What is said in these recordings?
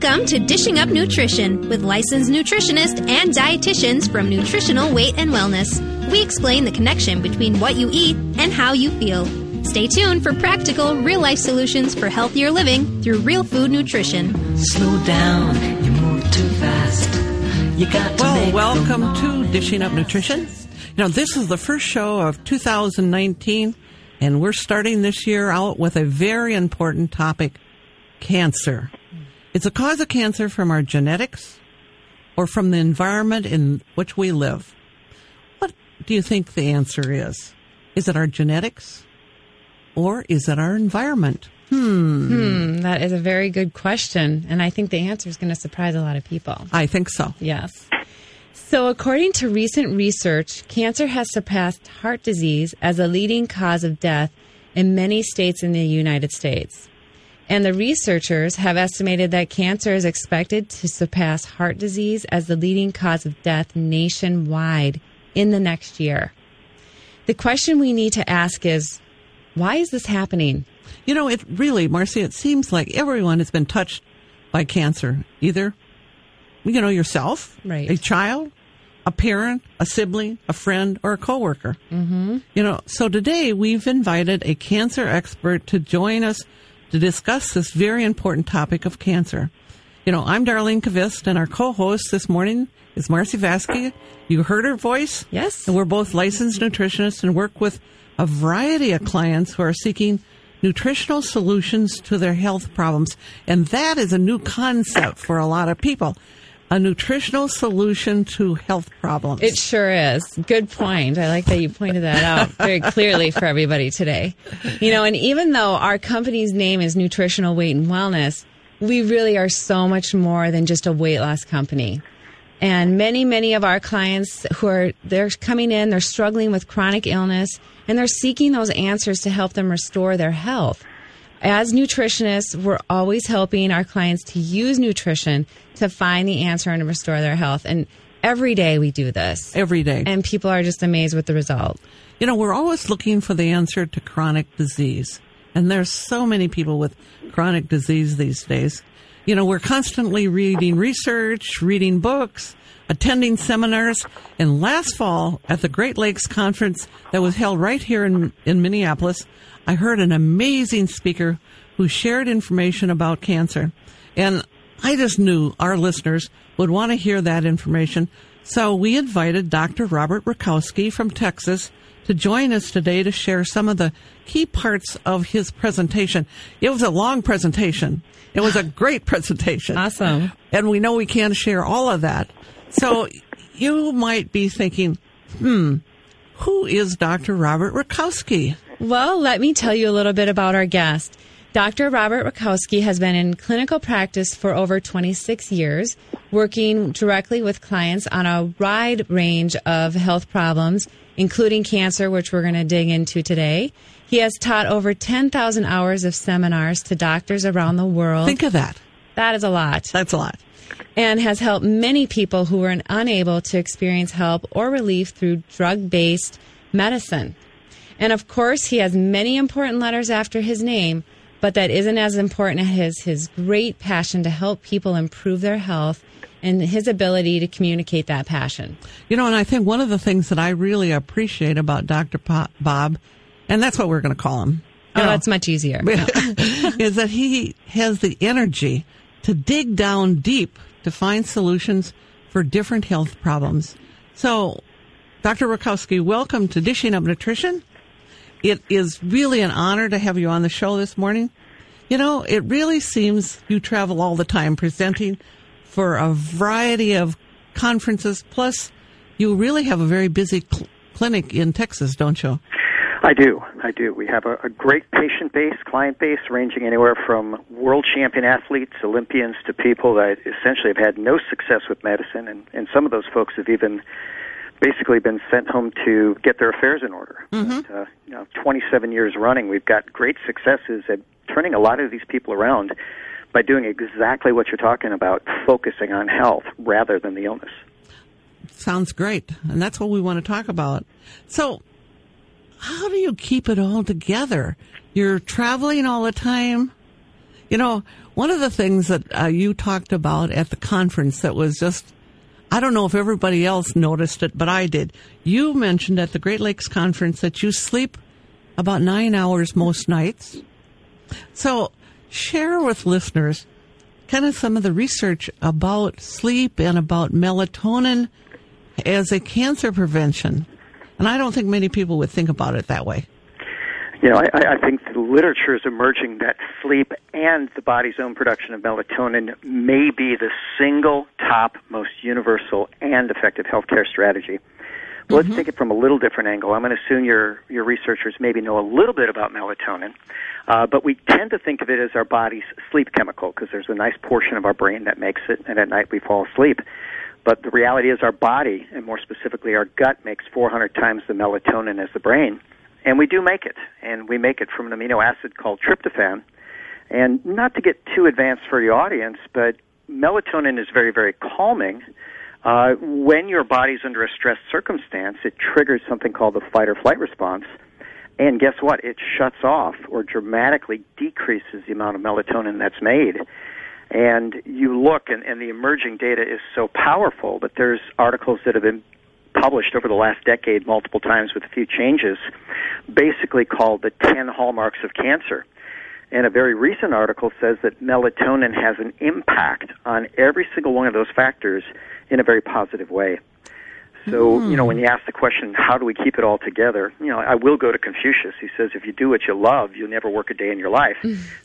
Welcome to Dishing Up Nutrition with licensed nutritionists and dietitians from Nutritional Weight and Wellness. We explain the connection between what you eat and how you feel. Stay tuned for practical, real life solutions for healthier living through real food nutrition. Slow down, you move too fast. You got to Well, make the welcome to. Dishing Up Nutrition. You know, this is the first show of 2019, and we're starting this year out with a very important topic cancer. It's a cause of cancer from our genetics or from the environment in which we live. What do you think the answer is? Is it our genetics or is it our environment? Hmm. hmm. That is a very good question. And I think the answer is going to surprise a lot of people. I think so. Yes. So, according to recent research, cancer has surpassed heart disease as a leading cause of death in many states in the United States. And the researchers have estimated that cancer is expected to surpass heart disease as the leading cause of death nationwide in the next year. The question we need to ask is why is this happening? You know, it really, Marcy, it seems like everyone has been touched by cancer. Either, you know, yourself, Right. a child, a parent, a sibling, a friend, or a coworker. Mm-hmm. You know, so today we've invited a cancer expert to join us to discuss this very important topic of cancer. You know, I'm Darlene Kvist, and our co-host this morning is Marcy Vaske. You heard her voice? Yes. And we're both licensed nutritionists and work with a variety of clients who are seeking nutritional solutions to their health problems. And that is a new concept for a lot of people. A nutritional solution to health problems. It sure is. Good point. I like that you pointed that out very clearly for everybody today. You know, and even though our company's name is Nutritional Weight and Wellness, we really are so much more than just a weight loss company. And many, many of our clients who are they're coming in, they're struggling with chronic illness and they're seeking those answers to help them restore their health. As nutritionists, we're always helping our clients to use nutrition to find the answer and to restore their health. And every day we do this. every day. And people are just amazed with the result. You know, we're always looking for the answer to chronic disease. And there's so many people with chronic disease these days. You know, we're constantly reading research, reading books, attending seminars. And last fall at the Great Lakes Conference that was held right here in, in Minneapolis, I heard an amazing speaker who shared information about cancer. And I just knew our listeners would want to hear that information. So we invited Dr. Robert Rakowski from Texas to join us today to share some of the key parts of his presentation. It was a long presentation. It was a great presentation. Awesome. And we know we can't share all of that. So you might be thinking, hmm, who is Dr. Robert Rakowski? Well, let me tell you a little bit about our guest. Dr. Robert Rakowski has been in clinical practice for over 26 years, working directly with clients on a wide range of health problems, including cancer, which we're going to dig into today. He has taught over 10,000 hours of seminars to doctors around the world. Think of that. that is a lot. That's a lot. And has helped many people who were unable to experience help or relief through drug based medicine. And of course, he has many important letters after his name, but that isn't as important as his, his great passion to help people improve their health and his ability to communicate that passion. You know, and I think one of the things that I really appreciate about Dr. Bob, and that's what we're going to call him. Oh, know, that's much easier. is that he has the energy to dig down deep to find solutions for different health problems. So, Dr. Rakowski, welcome to Dishing Up Nutrition. It is really an honor to have you on the show this morning. You know, it really seems you travel all the time presenting for a variety of conferences. Plus, you really have a very busy cl- clinic in Texas, don't you? I do. I do. We have a, a great patient base, client base, ranging anywhere from world champion athletes, Olympians, to people that essentially have had no success with medicine, and, and some of those folks have even basically been sent home to get their affairs in order. But, uh, you know, 27 years running, we've got great successes at turning a lot of these people around by doing exactly what you're talking about, focusing on health rather than the illness. Sounds great. And that's what we want to talk about. So, how do you keep it all together? You're traveling all the time. You know, One of the things that uh, you talked about at the conference that was just, I don't know if everybody else noticed it, but I did. You mentioned at the Great Lakes Conference that you sleep about nine hours most nights. So share with listeners kind of some of the research about sleep and about melatonin as a cancer prevention. And I don't think many people would think about it that way. You know, I, I think the literature is emerging that sleep and the body's own production of melatonin may be the single top most universal and effective healthcare strategy. But let's take it from a little different angle. I'm going to assume your your researchers maybe know a little bit about melatonin, uh, but we tend to think of it as our body's sleep chemical because there's a nice portion of our brain that makes it, and at night we fall asleep. But the reality is our body, and more specifically our gut, makes 400 times the melatonin as the brain. And we do make it. And we make it from an amino acid called tryptophan. And not to get too advanced for the audience, but melatonin is very, very calming. Uh, when your body's under a stress circumstance, it triggers something called the fight or flight response. And guess what? It shuts off or dramatically decreases the amount of melatonin that's made. And you look, and, and the emerging data is so powerful, but there's articles that have been published over the last decade multiple times with a few changes, basically called the 10 hallmarks of cancer. And a very recent article says that melatonin has an impact on every single one of those factors in a very positive way. So, you know, when you ask the question, how do we keep it all together? You know, I will go to Confucius. He says, if you do what you love, you'll never work a day in your life.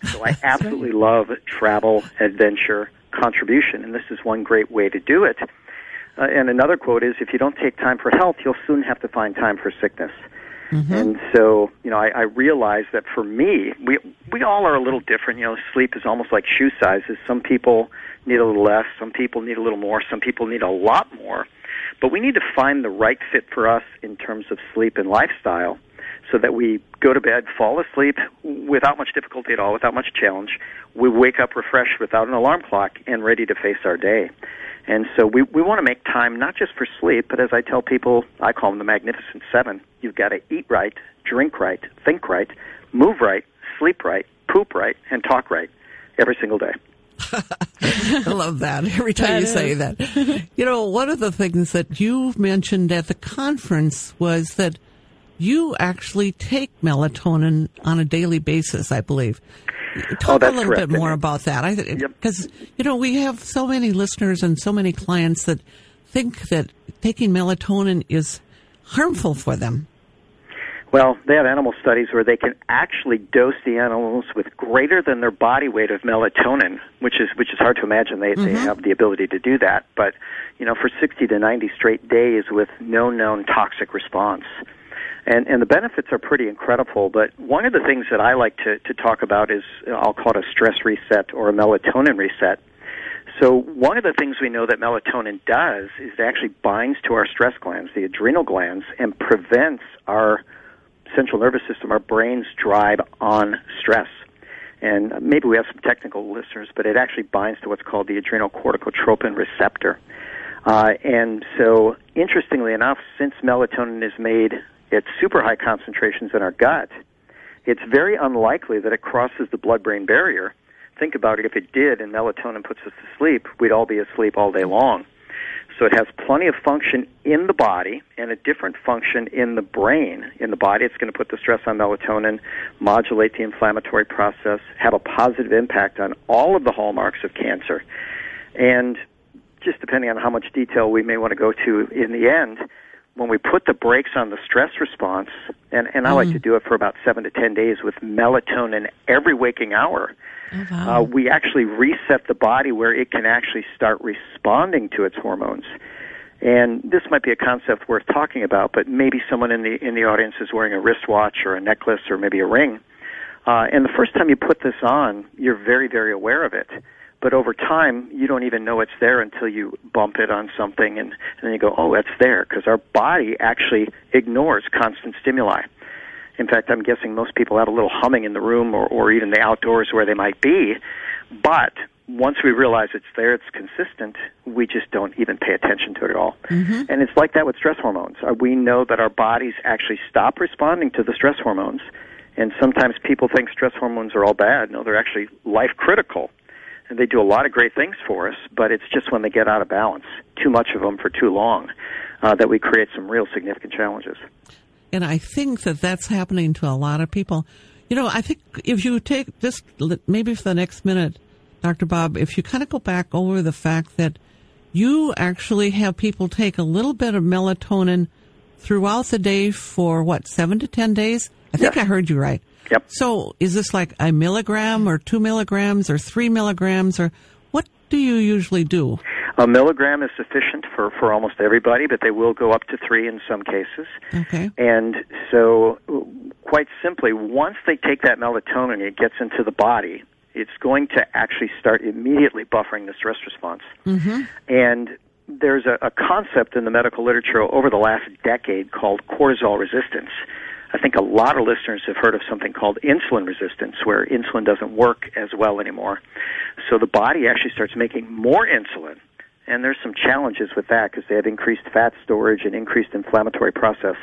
so I absolutely love travel, adventure, contribution, and this is one great way to do it. Uh, and another quote is, if you don't take time for health, you'll soon have to find time for sickness. And so, you know, I, I realize that for me, we we all are a little different. You know, sleep is almost like shoe sizes. Some people need a little less, some people need a little more, some people need a lot more. But we need to find the right fit for us in terms of sleep and lifestyle so that we go to bed, fall asleep without much difficulty at all, without much challenge. We wake up refreshed without an alarm clock and ready to face our day. And so we, we want to make time not just for sleep, but as I tell people, I call them the Magnificent Seven. You've got to eat right, drink right, think right, move right, sleep right, poop right, and talk right every single day. I love that every time That you say that. You know, one of the things that you mentioned at the conference was that you actually take melatonin on a daily basis, I believe. Talk Oh, that's a little correct. bit more about that. I Yep. because you know we have so many listeners and so many clients that think that taking melatonin is harmful for them. Well, they have animal studies where they can actually dose the animals with greater than their body weight of melatonin, which is which is hard to imagine they they mm-hmm. have the ability to do that. But you know, for 60 to 90 straight days with no known toxic response. And and the benefits are pretty incredible. But one of the things that I like to to talk about is I'll call it a stress reset or a melatonin reset. So one of the things we know that melatonin does is it actually binds to our stress glands, the adrenal glands, and prevents our central nervous system, our brain's drive on stress. And maybe we have some technical listeners, but it actually binds to what's called the adrenal corticotropin receptor. Uh, and so, interestingly enough, since melatonin is made at super high concentrations in our gut, it's very unlikely that it crosses the blood-brain barrier. Think about it. If it did, and melatonin puts us to sleep, we'd all be asleep all day long. So it has plenty of function in the body and a different function in the brain. In the body, it's going to put the stress on melatonin, modulate the inflammatory process, have a positive impact on all of the hallmarks of cancer. And just depending on how much detail we may want to go to in the end, when we put the brakes on the stress response, and, and I like mm-hmm. to do it for about seven to ten days with melatonin every waking hour, uh, we actually reset the body where it can actually start responding to its hormones. And this might be a concept worth talking about, but maybe someone in the in the audience is wearing a wristwatch or a necklace or maybe a ring. Uh, and the first time you put this on, you're very very aware of it. But over time, you don't even know it's there until you bump it on something, and, and then you go, "Oh, that's there," because our body actually ignores constant stimuli. In fact, I'm guessing most people have a little humming in the room or, or even the outdoors where they might be. But once we realize it's there, it's consistent, we just don't even pay attention to it at all. And it's like that with stress hormones. Uh, we know that our bodies actually stop responding to the stress hormones. And sometimes people think stress hormones are all bad. No, they're actually life critical. And they do a lot of great things for us, but it's just when they get out of balance, too much of them for too long, uh, that we create some real significant challenges. And I think that that's happening to a lot of people. You know, I think if you take just maybe for the next minute, Dr. Bob, if you kind of go back over the fact that you actually have people take a little bit of melatonin throughout the day for what, seven to 10 days? I think Yes. I heard you right. Yep. So is this like a milligram or two milligrams or three milligrams or what do you usually do? A milligram is sufficient for, for almost everybody, but they will go up to three in some cases. Okay. And so, quite simply, once they take that melatonin, it gets into the body. It's going to actually start immediately buffering the stress response. Mm-hmm. And there's a, a concept in the medical literature over the last decade called cortisol resistance. I think a lot of listeners have heard of something called insulin resistance, where insulin doesn't work as well anymore. So the body actually starts making more insulin, and there's some challenges with that because they have increased fat storage and increased inflammatory process.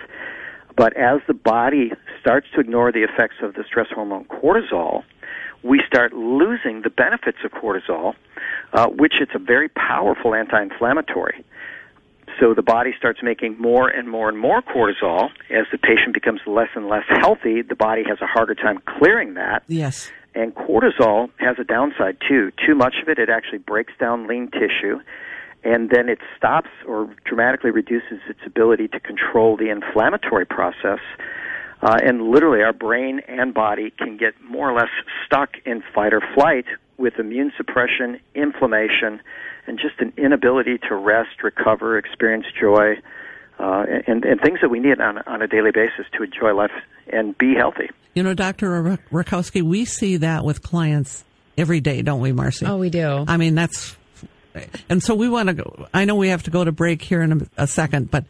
But as the body starts to ignore the effects of the stress hormone cortisol, we start losing the benefits of cortisol, uh, which it's a very powerful anti-inflammatory. So the body starts making more and more and more cortisol. As the patient becomes less and less healthy, the body has a harder time clearing that. Yes. And cortisol has a downside too. Too much of it, it actually breaks down lean tissue, and then it stops or dramatically reduces its ability to control the inflammatory process. Uh, and literally, our brain and body can get more or less stuck in fight or flight with immune suppression, inflammation, and just an inability to rest, recover, experience joy, uh, and, and things that we need on, on a daily basis to enjoy life and be healthy. You know, Dr. Ra- Rakowski, we see that with clients every day, don't we, Marcy? Oh, we do. I mean, that's, and so we want to go, I know we have to go to break here in a, a second, but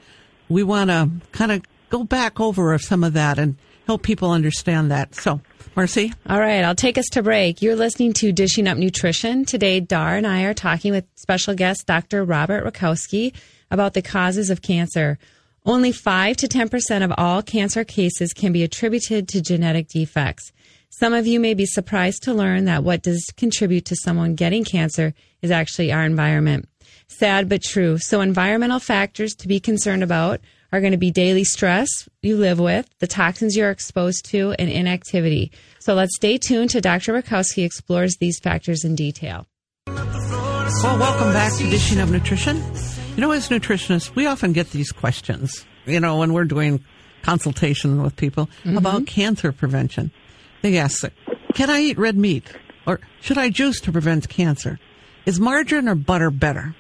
we want to kind of go back over some of that and help people understand that. So, Marcy? All right, I'll take us to break. You're listening to Dishing Up Nutrition. Today, Dar and I are talking with special guest Dr. Robert Rakowski about the causes of cancer. Only 5 to 10% of all cancer cases can be attributed to genetic defects. Some of you may be surprised to learn that what does contribute to someone getting cancer is actually our environment. Sad but true. So, environmental factors to be concerned about are going to be daily stress you live with, the toxins you're exposed to, and inactivity. So, let's stay tuned to Dr. Rakowski explores these factors in detail. Well, welcome back to Dishing Up Nutrition. You know, as nutritionists, we often get these questions, you know, when we're doing consultation with people mm-hmm. about cancer prevention. They ask, can I eat red meat? Or should I juice to prevent cancer? Is margarine or butter better?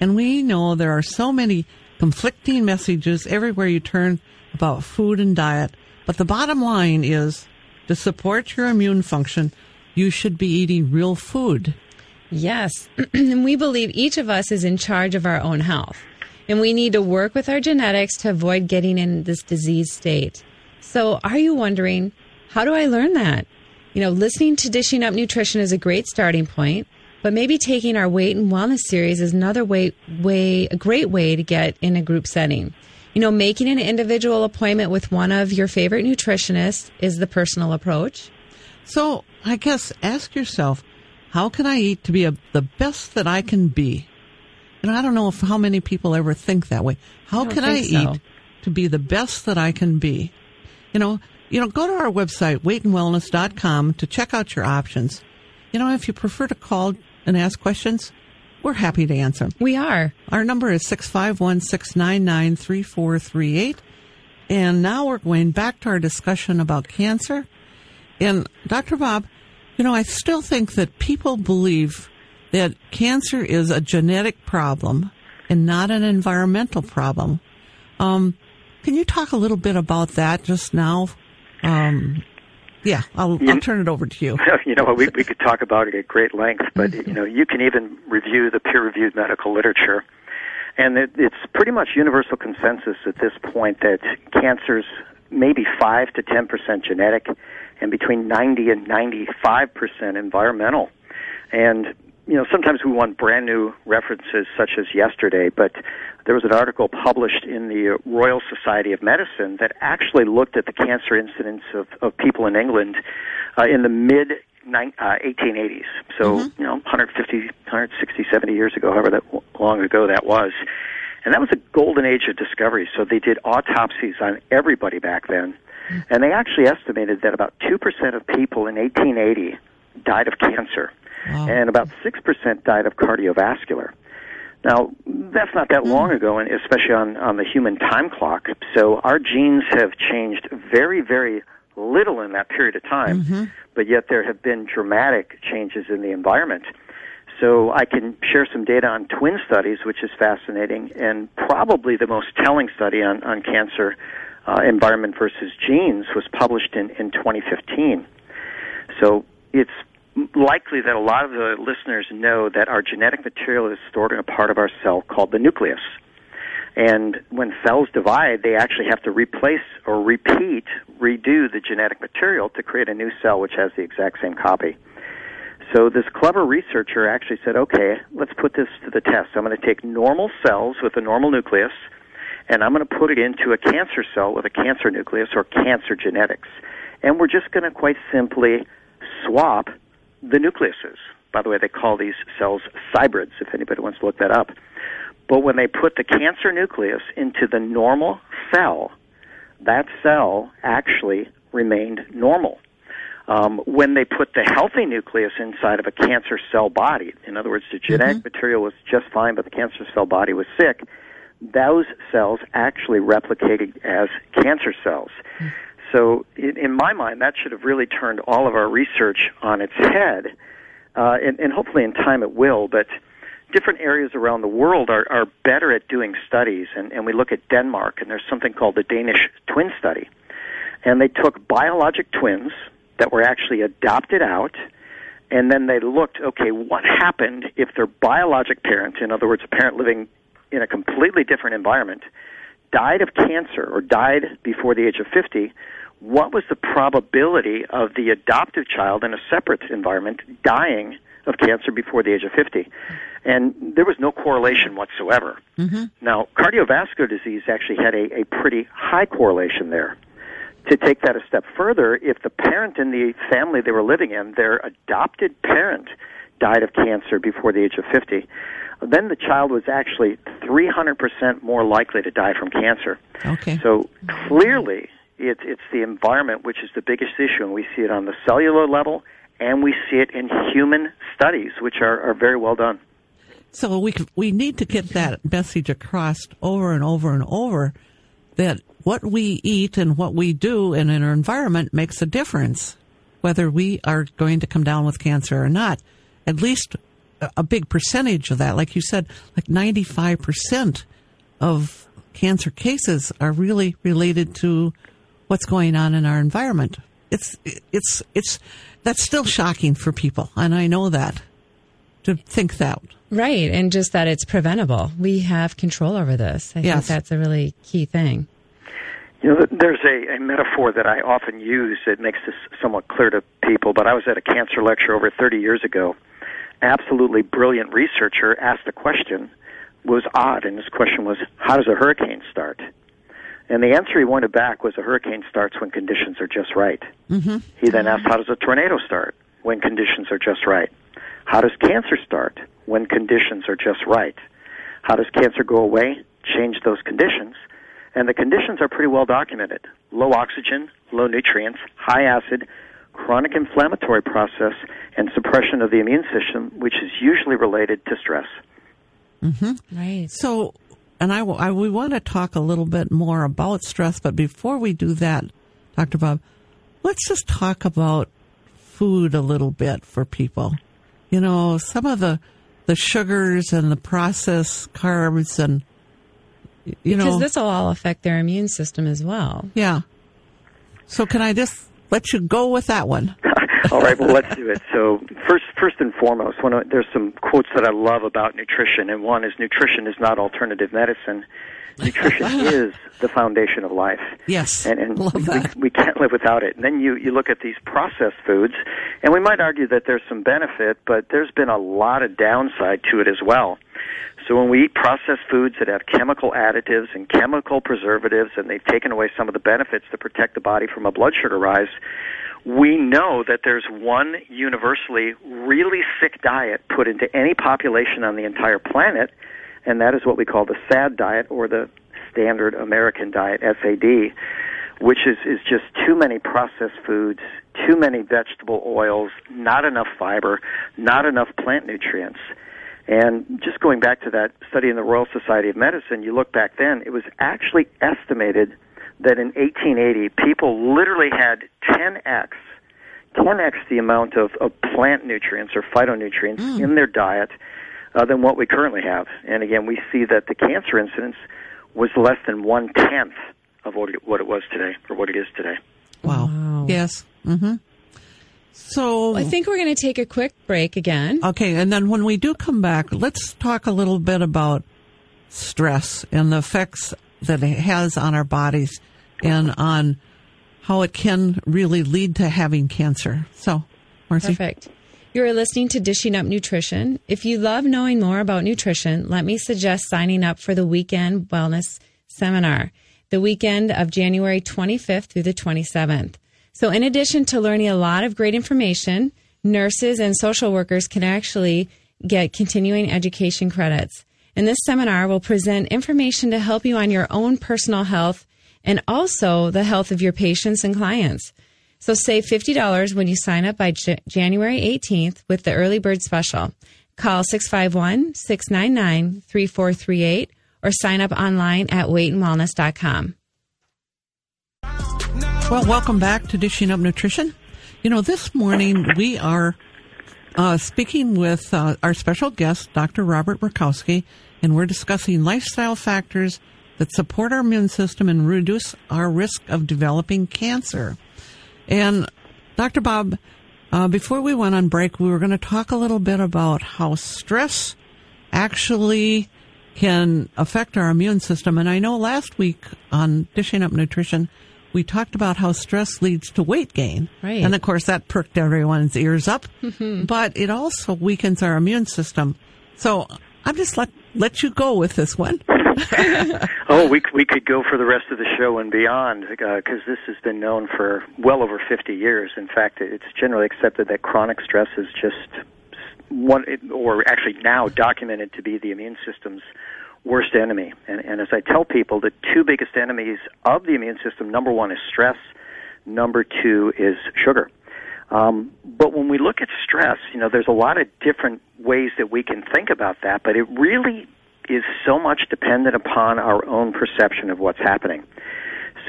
And we know there are so many conflicting messages everywhere you turn about food and diet. But the bottom line is to support your immune function, you should be eating real food. Yes, and we believe each of us is in charge of our own health. And we need to work with our genetics to avoid getting in this disease state. So, are you wondering, how do I learn that? You know, listening to Dishing Up Nutrition is a great starting point, but maybe taking our weight and wellness series is another way, way, a great way to get in a group setting. You know, making an individual appointment with one of your favorite nutritionists is the personal approach. So I guess ask yourself, how can I eat to be a, the best that I can be? And I don't know if how many people ever think that way. How don't can I so. eat to be the best that I can be? You know, you know, go to our website, weightandwellness.com to check out your options. You know, if you prefer to call and ask questions, we're happy to answer. We are. Our number is 651 699 3438. And now we're going back to our discussion about cancer. And Dr. Bob, you know, I still think that people believe that cancer is a genetic problem and not an environmental problem. Um, can you talk a little bit about that just now? Um, yeah, I'll, I'll turn it over to you. you know, we, we could talk about it at great length, but you know, you can even review the peer-reviewed medical literature, and it, it's pretty much universal consensus at this point that cancers maybe five to ten percent genetic, and between ninety and ninety-five percent environmental. And you know, sometimes we want brand new references, such as yesterday, but there was an article published in the Royal Society of Medicine that actually looked at the cancer incidence of, of people in England uh, in the mid nine, uh, 1880s. So, you know, 150, 160, 70 years ago, however that long ago that was. And that was a golden age of discovery. So they did autopsies on everybody back then. And they actually estimated that about 2% of people in 1880 died of cancer. And about 6% died of cardiovascular. Now, that's not that long ago, and especially on, on the human time clock. So our genes have changed very, very little in that period of time, but yet there have been dramatic changes in the environment. So I can share some data on twin studies, which is fascinating, and probably the most telling study on, on cancer uh, environment versus genes was published in, in 2015. So it's likely that a lot of the listeners know that our genetic material is stored in a part of our cell called the nucleus. And when cells divide, they actually have to replace or repeat, redo the genetic material to create a new cell which has the exact same copy. So this clever researcher actually said, okay, let's put this to the test. I'm going to take normal cells with a normal nucleus, and I'm going to put it into a cancer cell with a cancer nucleus or cancer genetics. And we're just going to quite simply swap the nucleuses. By the way, they call these cells cybrids, if anybody wants to look that up. But when they put the cancer nucleus into the normal cell, that cell actually remained normal. Um, when they put the healthy nucleus inside of a cancer cell body, in other words, the genetic material was just fine, but the cancer cell body was sick, those cells actually replicated as cancer cells. So, in, my mind, that should have really turned all of our research on its head, uh, and, and hopefully in time it will. But different areas around the world are, are better at doing studies, and, and we look at Denmark, and there's something called the Danish twin study. And they took biologic twins that were actually adopted out, and then they looked, okay, what happened if their biologic parent, in other words, a parent living in a completely different environment, died of cancer or died before the age of 50, what was the probability of the adoptive child in a separate environment dying of cancer before the age of 50? And there was no correlation whatsoever. Mm-hmm. Now, cardiovascular disease actually had a, a pretty high correlation there. To take that a step further, if the parent in the family they were living in, their adopted parent, died of cancer before the age of 50, then the child was actually 300% more likely to die from cancer. Okay. So clearly, it's it's the environment which is the biggest issue, and we see it on the cellular level, and we see it in human studies, which are, are very well done. So we we need to get that message across over and over and over that what we eat and what we do in our environment makes a difference, whether we are going to come down with cancer or not. At least a big percentage of that, like you said, like ninety five percent of cancer cases are really related to what's going on in our environment. It's it's it's that's still shocking for people, and I know that to think that. Right. And just that it's preventable. We have control over this. I Yes. think that's a really key thing. You know, there's a, a metaphor that I often use that makes this somewhat clear to people, but I was at a cancer lecture over 30 years ago. Absolutely brilliant researcher asked a question, was odd, and his question was, how does a hurricane start? And the answer he wanted back was a hurricane starts when conditions are just right. Mm-hmm. He then asked, how does a tornado start? When conditions are just right. How does cancer start? When conditions are just right. How does cancer go away? Change those conditions. And the conditions are pretty well documented. Low oxygen, low nutrients, high acid, chronic inflammatory process, and suppression of the immune system, which is usually related to stress. Right. So, and I, I we want to talk a little bit more about stress, but before we do that, Dr. Bob, let's just talk about food a little bit for people. You know, some of the the sugars and the processed carbs and you know Because know, this will all affect their immune system as well. yeah. So can I just let you go with that one? All right, well, let's do it. So, first, first and foremost, one of, there's some quotes that I love about nutrition, and one is nutrition is not alternative medicine. Nutrition is the foundation of life. Yes, and, and love we, that. We, we can't live without it. And then you you look at these processed foods, and we might argue that there's some benefit, but there's been a lot of downside to it as well. So when we eat processed foods that have chemical additives and chemical preservatives, and they've taken away some of the benefits to protect the body from a blood sugar rise, we know that there's one universally really sick diet put into any population on the entire planet, and that is what we call the SAD diet or the Standard American Diet, SAD, which is, is just too many processed foods, too many vegetable oils, not enough fiber, not enough plant nutrients. And just going back to that study in the Royal Society of Medicine, you look back then, it was actually estimated that in 1880, people literally had 10x, 10x the amount of, of plant nutrients or phytonutrients mm. in their diet uh, than what we currently have. And again, we see that the cancer incidence was less than one tenth of what it, what it was today or what it is today. Wow. wow. Yes. Mm-hmm. So well, I think we're going to take a quick break again. Okay, and then when we do come back, let's talk a little bit about stress and the effects that it has on our bodies and on how it can really lead to having cancer. So, Marcy. Perfect. You're listening to Dishing Up Nutrition. If you love knowing more about nutrition, let me suggest signing up for the weekend wellness seminar, the weekend of January 25th through the 27th. So, in addition to learning a lot of great information, nurses and social workers can actually get continuing education credits. And this seminar will present information to help you on your own personal health and also the health of your patients and clients. So save $50 when you sign up by J- January 18th with the early bird special. Call 651 699 3438 or sign up online at weightandwellness.com. Well, welcome back to Dishing Up Nutrition. You know, this morning we are uh, speaking with uh, our special guest, Dr. Robert Rakowski, and we're discussing lifestyle factors that support our immune system and reduce our risk of developing cancer. And Dr. Bob, uh, before we went on break, we were going to talk a little bit about how stress actually can affect our immune system. And I know last week on Dishing Up Nutrition, we talked about how stress leads to weight gain. Right. And of course, that perked everyone's ears up. Mm-hmm. But it also weakens our immune system. So I'm just let let you go with this one. oh, we we could go for the rest of the show and beyond because uh, this has been known for well over 50 years. In fact, it's generally accepted that chronic stress is just one, or actually now documented to be the immune system's worst enemy. And, and as I tell people, the two biggest enemies of the immune system number one is stress, number two is sugar. Um, but when we look at stress, you know, there's a lot of different ways that we can think about that, but it really is so much dependent upon our own perception of what's happening.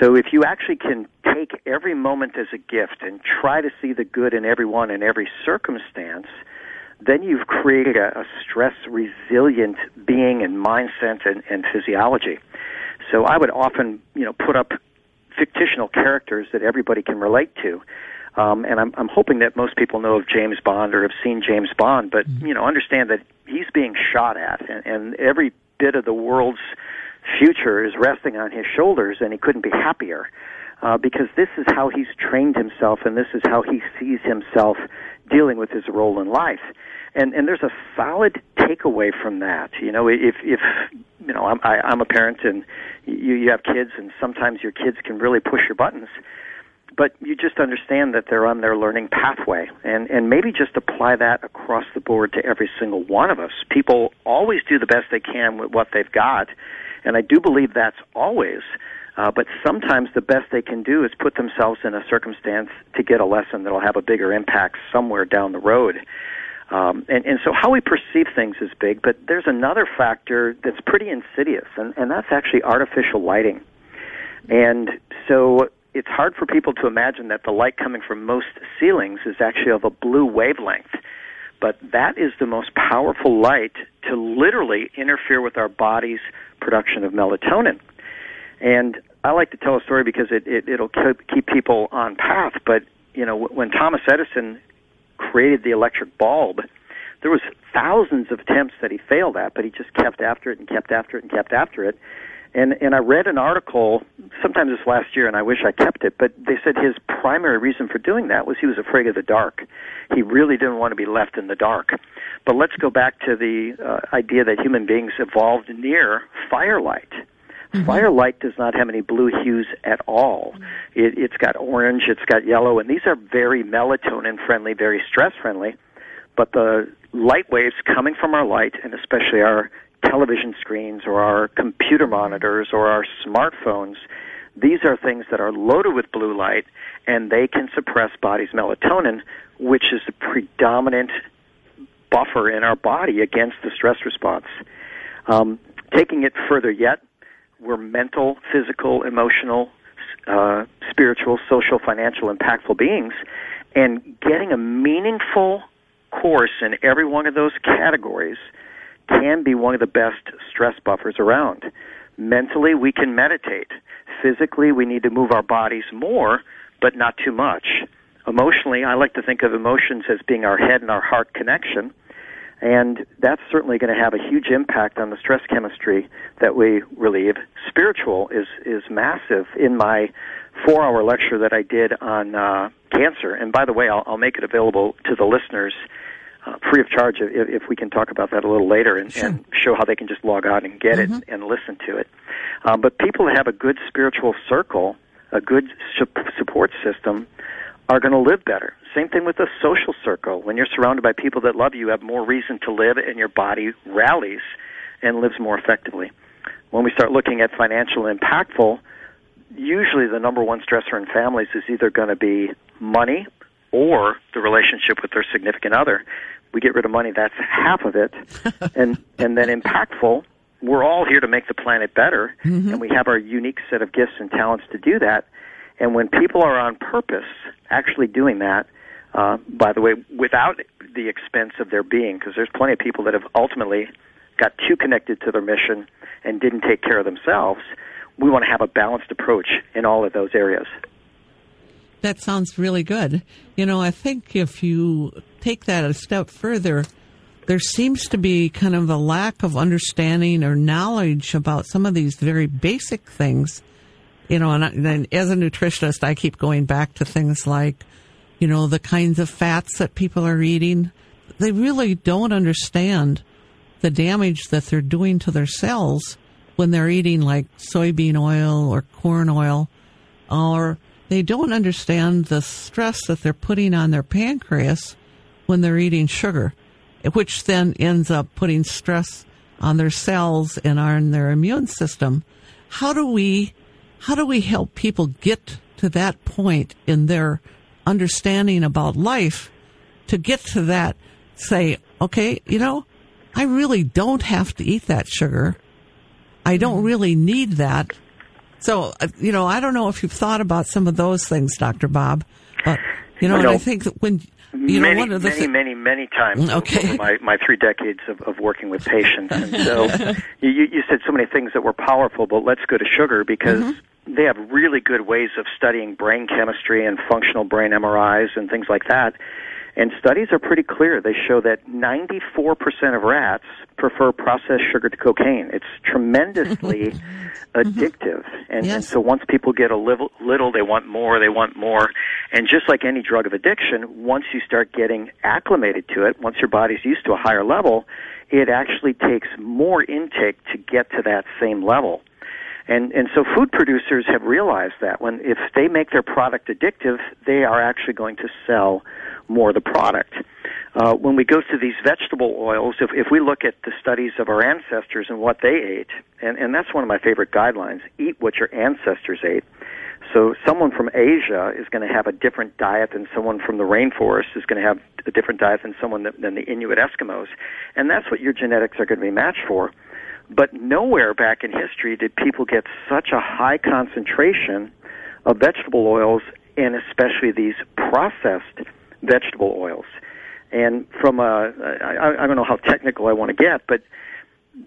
So if you actually can take every moment as a gift and try to see the good in everyone in every circumstance, then you've created a, a stress resilient being and mindset and, and physiology. So I would often, you know, put up fictional characters that everybody can relate to. Um, and I'm, I'm hoping that most people know of James Bond or have seen James Bond, but mm-hmm. you know, understand that he's being shot at, and, and every bit of the world's future is resting on his shoulders, and he couldn't be happier. Uh, because this is how he's trained himself, and this is how he sees himself dealing with his role in life. And and there's a solid takeaway from that. You know, if if you know, I'm I, I'm a parent, and you you have kids, and sometimes your kids can really push your buttons. But you just understand that they're on their learning pathway, and and maybe just apply that across the board to every single one of us. People always do the best they can with what they've got, and I do believe that's always. Uh, but sometimes the best they can do is put themselves in a circumstance to get a lesson that'll have a bigger impact somewhere down the road. Um, and, and so how we perceive things is big, but there's another factor that's pretty insidious, and, and that's actually artificial lighting. And so it's hard for people to imagine that the light coming from most ceilings is actually of a blue wavelength. But that is the most powerful light to literally interfere with our body's production of melatonin. And I like to tell a story because it, it it'll keep people on path. But you know, when Thomas Edison created the electric bulb, there was thousands of attempts that he failed at, but he just kept after it and kept after it and kept after it. And and I read an article sometimes this last year, and I wish I kept it, but they said his primary reason for doing that was he was afraid of the dark. He really didn't want to be left in the dark. But let's go back to the uh, idea that human beings evolved near firelight. Firelight does not have any blue hues at all. It, it's got orange, it's got yellow, and these are very melatonin friendly, very stress friendly. But the light waves coming from our light, and especially our television screens or our computer monitors or our smartphones, these are things that are loaded with blue light, and they can suppress body's melatonin, which is the predominant buffer in our body against the stress response. Um, taking it further yet, we're mental, physical, emotional, uh, spiritual, social, financial, impactful beings, and getting a meaningful course in every one of those categories can be one of the best stress buffers around. Mentally, we can meditate. Physically, we need to move our bodies more, but not too much. Emotionally, I like to think of emotions as being our head and our heart connection. And that's certainly going to have a huge impact on the stress chemistry that we relieve. Spiritual is, is massive. In my four hour lecture that I did on uh, cancer, and by the way, I'll, I'll make it available to the listeners uh, free of charge if, if we can talk about that a little later and, Sure. and show how they can just log on and get Mm-hmm. it and listen to it. Um, but people that have a good spiritual circle, a good su- support system, are going to live better. Same thing with the social circle. When you're surrounded by people that love you, you have more reason to live, and your body rallies and lives more effectively. When we start looking at financial impactful, usually the number one stressor in families is either going to be money or the relationship with their significant other. We get rid of money, that's half of it. and and then impactful, we're all here to make the planet better and we have our unique set of gifts and talents to do that. And when people are on purpose actually doing that, uh, by the way, without the expense of their being, because there's plenty of people that have ultimately got too connected to their mission and didn't take care of themselves. We want to have a balanced approach in all of those areas. That sounds really good. You know, I think if you take that a step further, there seems to be kind of a lack of understanding or knowledge about some of these very basic things. You know, and, as a nutritionist, I keep going back to things like, you know, the kinds of fats that people are eating. They really don't understand the damage that they're doing to their cells when they're eating like soybean oil or corn oil or they don't understand the stress that they're putting on their pancreas when they're eating sugar, which then ends up putting stress on their cells and on their immune system. How do we, how do we help people get to that point in their understanding about life to get to that, say, okay, you know, I really don't have to eat that sugar. I don't really need that. So, uh, you know, I don't know if you've thought about some of those things, Dr. Bob, but, you know, I and I think that when, you know, many, one of the many, thi- many, many times Okay. over my, my three decades of, of working with patients. And so you, you said so many things that were powerful, but let's go to sugar because Mm-hmm. they have really good ways of studying brain chemistry and functional brain MRIs and things like that. And studies are pretty clear. They show that 94% of rats prefer processed sugar to cocaine. It's tremendously mm-hmm. addictive. And, and so once people get a little, little, they want more, they want more. And just like any drug of addiction, once you start getting acclimated to it, once your body's used to a higher level, it actually takes more intake to get to that same level. And and so food producers have realized that when if they make their product addictive, they are actually going to sell more the product. Uh, when we go to these vegetable oils, if, if we look at the studies of our ancestors and what they ate, and, and that's one of my favorite guidelines, eat what your ancestors ate. So someone from Asia is going to have a different diet than someone from the rainforest is going to have a different diet than someone that, than the Inuit Eskimos, and that's what your genetics are going to be matched for. But nowhere back in history did people get such a high concentration of vegetable oils, and especially these processed vegetable oils. And from a, I, I don't know how technical I want to get, but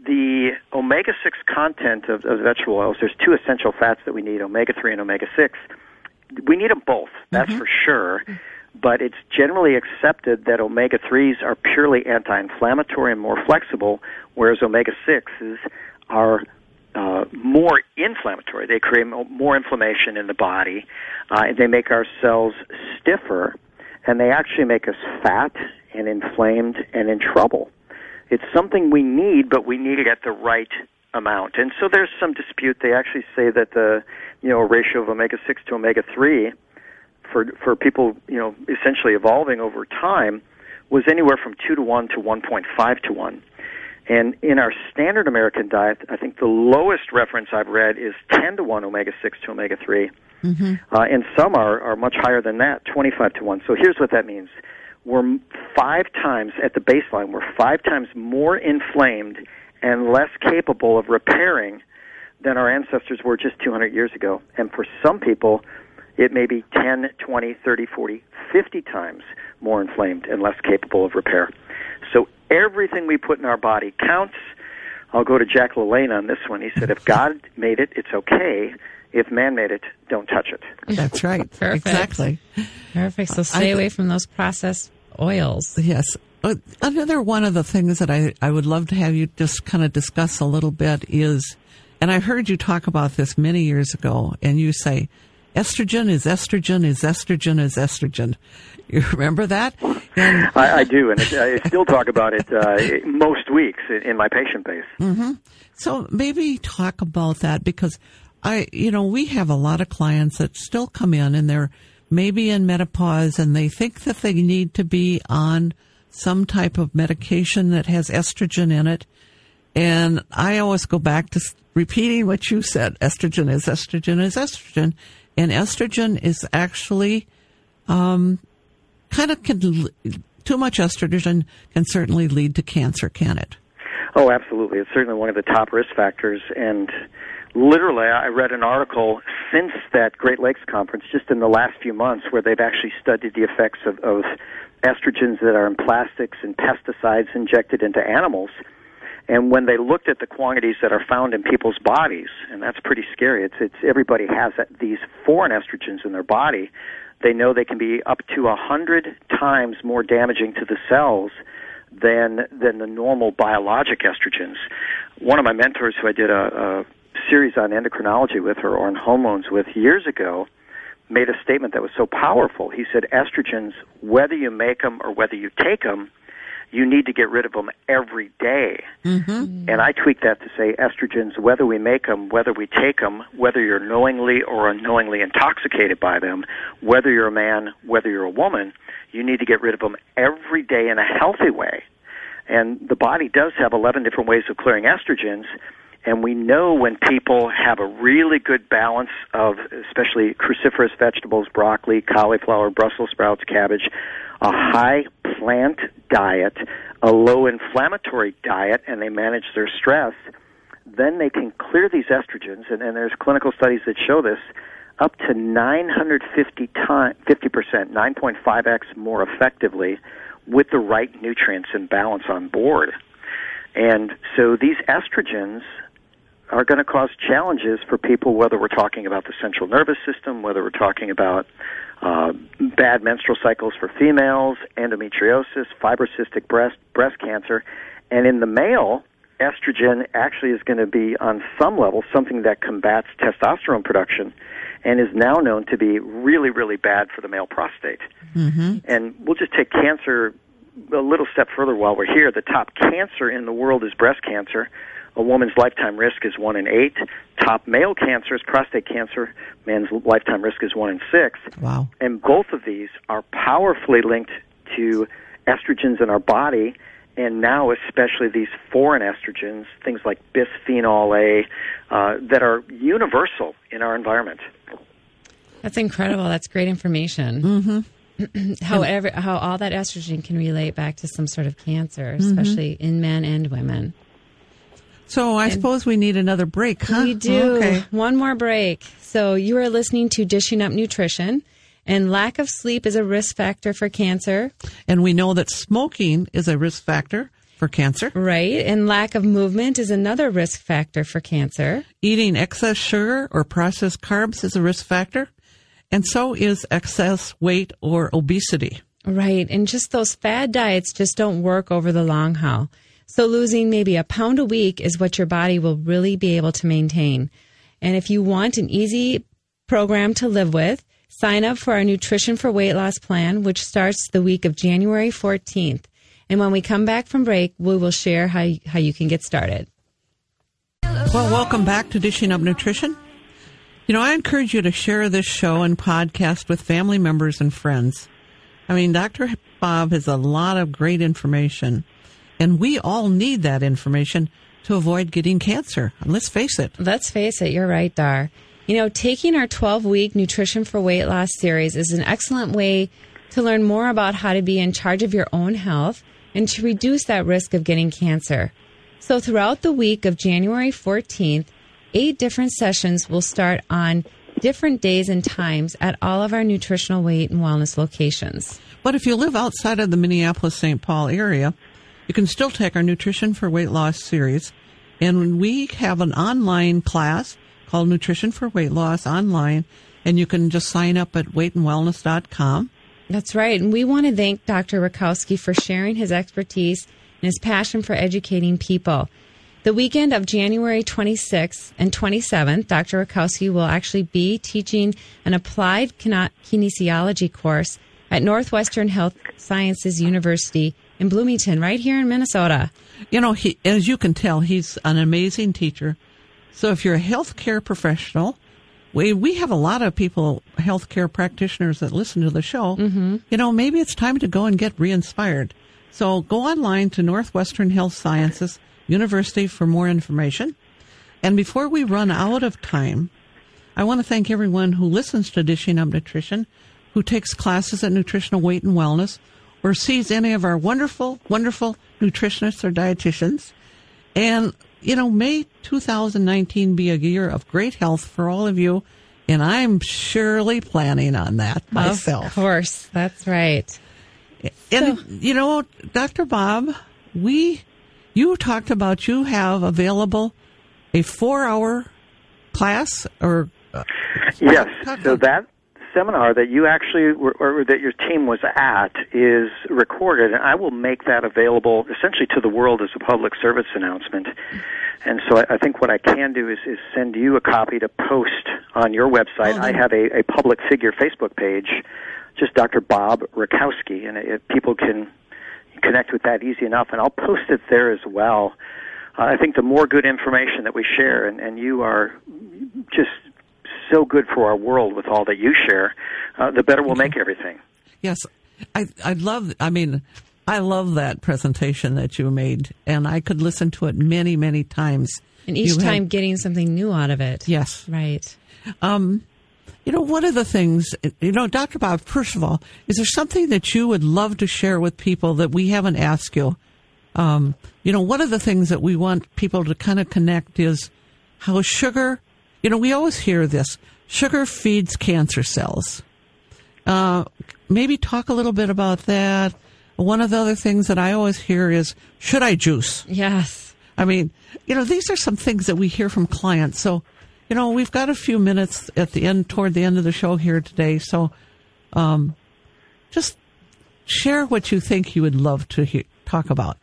the omega 6 content of, of vegetable oils, there's two essential fats that we need omega 3 and omega 6. We need them both, that's for sure. But it's generally accepted that omega 3s are purely anti inflammatory and more flexible, whereas omega 6s are uh, more inflammatory. They create more inflammation in the body, uh, and they make our cells stiffer and they actually make us fat and inflamed and in trouble. It's something we need, but we need it at the right amount. And so there's some dispute. They actually say that the you know ratio of omega six to omega three for for people you know essentially evolving over time was anywhere from two to one to one point five to one. And in our standard American diet, I think the lowest reference I've read is 10 to 1 omega 6 to omega 3. Mm-hmm. Uh, and some are, are much higher than that, 25 to 1. So here's what that means. We're five times, at the baseline, we're five times more inflamed and less capable of repairing than our ancestors were just 200 years ago. And for some people, it may be 10, 20, 30, 40, 50 times more inflamed and less capable of repair. So everything we put in our body counts. I'll go to Jack LaLanne on this one. He said, if God made it, it's okay. If man made it, don't touch it. That's right. Perfect. Exactly. Perfect. So stay I- away from those processed oils. Yes. Another one of the things that I, I would love to have you just kind of discuss a little bit is, and I heard you talk about this many years ago, and you say, estrogen is estrogen is estrogen is estrogen. You remember that? And I, I do, and I still talk about it uh, most weeks in, in my patient base. So maybe talk about that because I, you know, we have a lot of clients that still come in and they're maybe in menopause and they think that they need to be on some type of medication that has estrogen in it. And I always go back to repeating what you said. Estrogen is estrogen is estrogen. And estrogen is actually, um, kind of can, too much estrogen can certainly lead to cancer, can it? Oh, absolutely. It's certainly one of the top risk factors. And literally, I read an article since that Great Lakes conference, just in the last few months, where they've actually studied the effects of, of estrogens that are in plastics and pesticides injected into animals. And when they looked at the quantities that are found in people's bodies, and that's pretty scary. It's it's everybody has that, these foreign estrogens in their body. They know they can be up to a hundred times more damaging to the cells than than the normal biologic estrogens. One of my mentors, who I did a, a series on endocrinology with her or on hormones with years ago, made a statement that was so powerful. He said, "Estrogens, whether you make them or whether you take them, you need to get rid of them every day." Mm-hmm. And I tweak that to say, estrogens, whether we make them, whether we take them, whether you're knowingly or unknowingly intoxicated by them, whether you're a man, whether you're a woman, you need to get rid of them every day in a healthy way. And the body does have 11 different ways of clearing estrogens. And we know when people have a really good balance of, especially cruciferous vegetables, broccoli, cauliflower, Brussels sprouts, cabbage, a high plant diet, a low inflammatory diet, and they manage their stress, then they can clear these estrogens. And, and there's clinical studies that show this up to 950 times, 50%, 9.5x more effectively with the right nutrients and balance on board. And so these estrogens are going to cause challenges for people, whether we're talking about the central nervous system, whether we're talking about uh, bad menstrual cycles for females, endometriosis, fibrocystic breast, breast cancer. And in the male, estrogen actually is going to be, on some level, something that combats testosterone production and is now known to be really, really bad for the male prostate. Mm-hmm. And we'll just take cancer a little step further while we're here. The top cancer in the world is breast cancer. A woman's lifetime risk is one in eight. Top male cancer is prostate cancer. Man's lifetime risk is one in six. Wow. And both of these are powerfully linked to estrogens in our body, and now especially these foreign estrogens, things like bisphenol A, uh, that are universal in our environment. That's incredible. That's great information. Mm-hmm. However, how all that estrogen can relate back to some sort of cancer, especially in men and women. So I suppose we need another break, huh? We do. Okay. One more break. So you are listening to Dishing Up Nutrition, and lack of sleep is a risk factor for cancer, And we know that smoking is a risk factor for cancer. right? And lack of movement is another risk factor for cancer. Eating excess sugar or processed carbs is a risk factor. And so is excess weight or obesity. Right. And just those fad diets just don't work over the long haul. So losing maybe a pound a week is what your body will really be able to maintain. And if you want an easy program to live with, Sign up for our Nutrition for Weight Loss plan, which starts the week of January 14th. And when we come back from break, we will share how, how you can get started. Well, welcome back to Dishing Up Nutrition. You know, I encourage you to share this show and podcast with family members and friends. I mean, Dr. Bob has a lot of great information, and we all need that information to avoid getting cancer. Let's face it. Let's face it, you're right, Dar. You know, taking our 12 week Nutrition for Weight Loss series is an excellent way to learn more about how to be in charge of your own health and to reduce that risk of getting cancer. So, throughout the week of January 14th, eight different sessions will start on different days and times at all of our nutritional weight and wellness locations. But if you live outside of the Minneapolis St. Paul area, you can still take our Nutrition for Weight Loss series. And we have an online class called Nutrition for Weight Loss online, and you can just sign up at weightandwellness.com. That's right. And we want to thank Dr. Rakowski for sharing his expertise and his passion for educating people. The weekend of January 26th and 27th, Dr. Rakowski will actually be teaching an applied kinesiology course at Northwestern Health Sciences University in Bloomington, right here in Minnesota. You know, he, as you can tell, he's an amazing teacher. So if you're a healthcare professional, we we have a lot of people, healthcare practitioners that listen to the show. Mm-hmm. You know, maybe it's time to go and get re-inspired. So go online to Northwestern Health Sciences University for more information. And before we run out of time, I want to thank everyone who listens to Dishing Up Nutrition, who takes classes at Nutritional Weight and Wellness, or sees any of our wonderful, wonderful nutritionists or dietitians. And, you know, may 2019 be a year of great health for all of you. And I'm surely planning on that myself. Of course. That's right. And, so, you know, Dr. Bob, we, you talked about you have available a four hour class or. Uh, yes. So that seminar that you actually were, or that your team was at is recorded, and I will make that available essentially to the world as a public service announcement. And so I, I think what I can do is, is send you a copy to post on your website. Oh, I have a, a public figure Facebook page, just Dr. Bob Rakowski, and it, people can connect with that easy enough, and I'll post it there as well. Uh, I think the more good information that we share, and, and you are just so good for our world with all that you share, uh, the better we'll make everything. Yes, I I love. I mean, I love that presentation that you made, and I could listen to it many many times. And each you time, had, getting something new out of it. Yes, right. Um, you know, one of the things, you know, Dr. Bob, first of all, is there something that you would love to share with people that we haven't asked you? Um, you know, one of the things that we want people to kind of connect is how sugar you know, we always hear this sugar feeds cancer cells. Uh, maybe talk a little bit about that. One of the other things that I always hear is, should I juice? Yes. I mean, you know, these are some things that we hear from clients. So, you know, we've got a few minutes at the end, toward the end of the show here today. So, um, just share what you think you would love to he- talk about.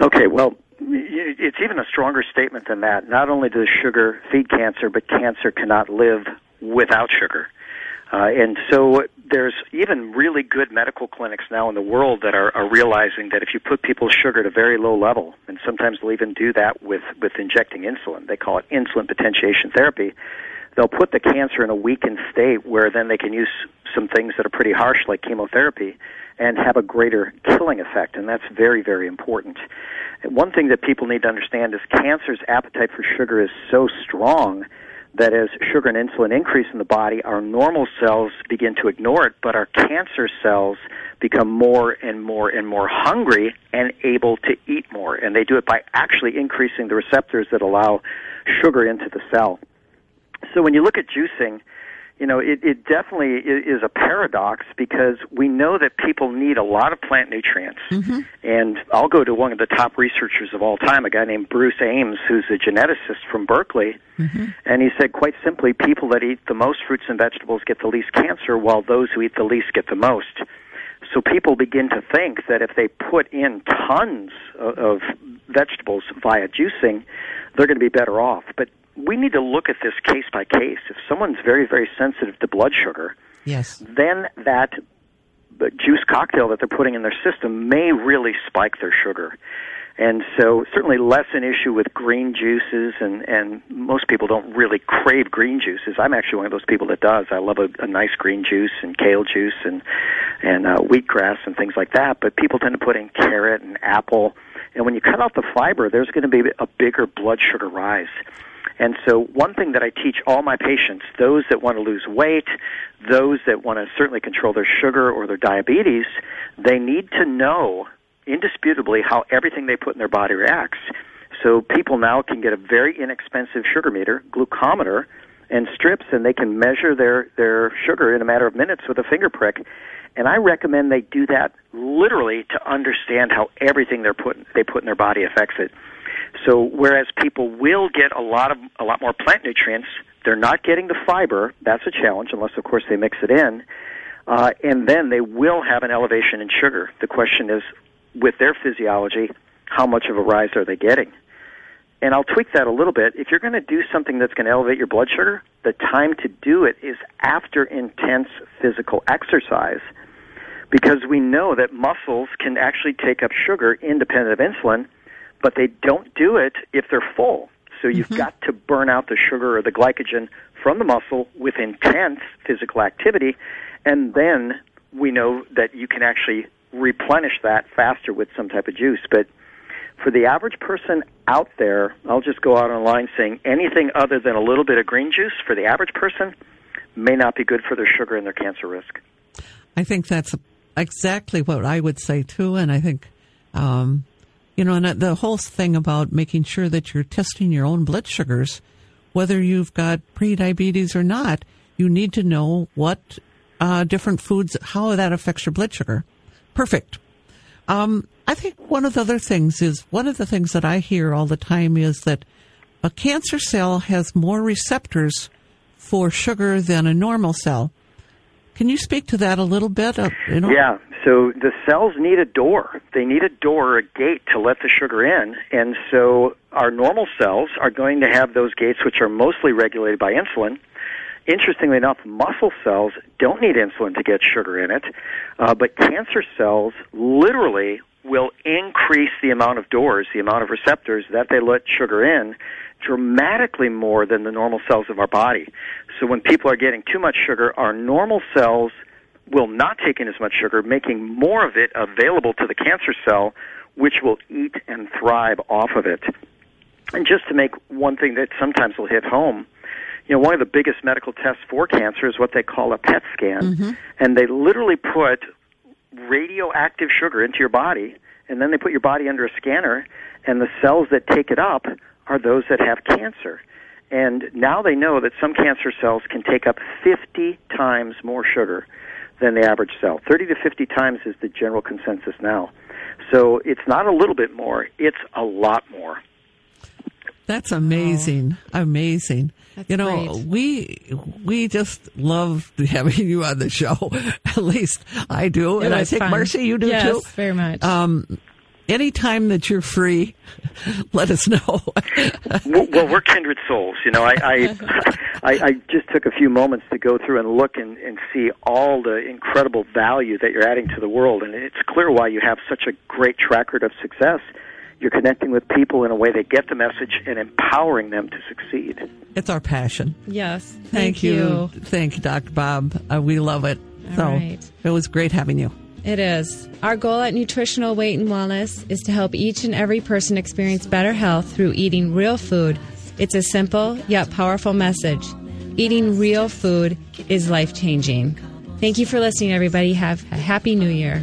Okay. Well, it's even a stronger statement than that. Not only does sugar feed cancer, but cancer cannot live without sugar. Uh, and so there's even really good medical clinics now in the world that are, are realizing that if you put people's sugar at a very low level, and sometimes they'll even do that with, with injecting insulin, they call it insulin potentiation therapy, they'll put the cancer in a weakened state where then they can use some things that are pretty harsh like chemotherapy and have a greater killing effect, and that's very, very important. One thing that people need to understand is cancer's appetite for sugar is so strong that as sugar and insulin increase in the body, our normal cells begin to ignore it, but our cancer cells become more and more and more hungry and able to eat more. And they do it by actually increasing the receptors that allow sugar into the cell. So when you look at juicing, you know, it, it definitely is a paradox because we know that people need a lot of plant nutrients. Mm-hmm. And I'll go to one of the top researchers of all time, a guy named Bruce Ames, who's a geneticist from Berkeley. Mm-hmm. And he said, quite simply, people that eat the most fruits and vegetables get the least cancer, while those who eat the least get the most. So people begin to think that if they put in tons of, of vegetables via juicing, they're going to be better off. But we need to look at this case by case. If someone's very, very sensitive to blood sugar, Yes. then that the juice cocktail that they're putting in their system may really spike their sugar. And so certainly less an issue with green juices and, and most people don't really crave green juices. I'm actually one of those people that does. I love a, a nice green juice and kale juice and, and uh, wheatgrass and things like that. But people tend to put in carrot and apple. And when you cut out the fiber, there's going to be a bigger blood sugar rise. And so, one thing that I teach all my patients, those that want to lose weight, those that want to certainly control their sugar or their diabetes, they need to know indisputably how everything they put in their body reacts. So, people now can get a very inexpensive sugar meter, glucometer, and strips, and they can measure their, their sugar in a matter of minutes with a finger prick. And I recommend they do that literally to understand how everything they're put, they put in their body affects it. So whereas people will get a lot of a lot more plant nutrients, they're not getting the fiber. That's a challenge, unless of course they mix it in. Uh, and then they will have an elevation in sugar. The question is, with their physiology, how much of a rise are they getting? And I'll tweak that a little bit. If you're going to do something that's going to elevate your blood sugar, the time to do it is after intense physical exercise. Because we know that muscles can actually take up sugar independent of insulin, but they don't do it if they're full. So you've got to burn out the sugar or the glycogen from the muscle with intense physical activity, and then we know that you can actually replenish that faster with some type of juice. But for the average person out there, I'll just go out online saying anything other than a little bit of green juice for the average person may not be good for their sugar and their cancer risk. I think that's exactly what I would say too, and I think, um, you know, and the whole thing about making sure that you're testing your own blood sugars, whether you've got prediabetes or not, you need to know what uh, different foods, how that affects your blood sugar. Perfect. Um, I think one of the other things is one of the things that I hear all the time is that a cancer cell has more receptors for sugar than a normal cell. Can you speak to that a little bit? Uh, you know? Yeah. So the cells need a door. They need a door a gate to let the sugar in. And so our normal cells are going to have those gates, which are mostly regulated by insulin. Interestingly enough, muscle cells don't need insulin to get sugar in it, uh, but cancer cells literally will increase the amount of doors, the amount of receptors that they let sugar in, dramatically more than the normal cells of our body. So when people are getting too much sugar, our normal cells will not take in as much sugar, making more of it available to the cancer cell, which will eat and thrive off of it. And just to make one thing that sometimes will hit home, you know, one of the biggest medical tests for cancer is what they call a PET scan. Mm-hmm. And they literally put radioactive sugar into your body, and then they put your body under a scanner, and the cells that take it up are those that have cancer. And now they know that some cancer cells can take up 50 times more sugar than the average cell. 30 to 50 times is the general consensus now. So it's not a little bit more, it's a lot more. That's amazing. Amazing. That's you know, great. we we just love having you on the show. At least I do, It and I think fun. Marcie, you do yes, too. very much. Um, anytime that you're free, let us know. well, well, we're kindred souls. You know, I, I, I, I just took a few moments to go through and look and, and see all the incredible value that you're adding to the world, and it's clear why you have such a great track record of success. You're connecting with people in a way that get the message and empowering them to succeed. it's our passion. yes. Thank, you. Thank you, Dr. Bob. Uh, we love it. All so right. it was great having you. It is. Our goal at Nutritional Weight and Wellness is to help each and every person experience better health through eating real food. It's a simple yet powerful message. Eating real food is life changing. Thank you for listening, everybody. Have a happy new year.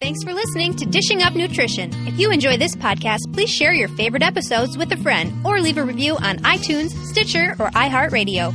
Thanks for listening to Dishing Up Nutrition. If you enjoy this podcast, please share your favorite episodes with a friend or leave a review on iTunes, Stitcher, or iHeartRadio.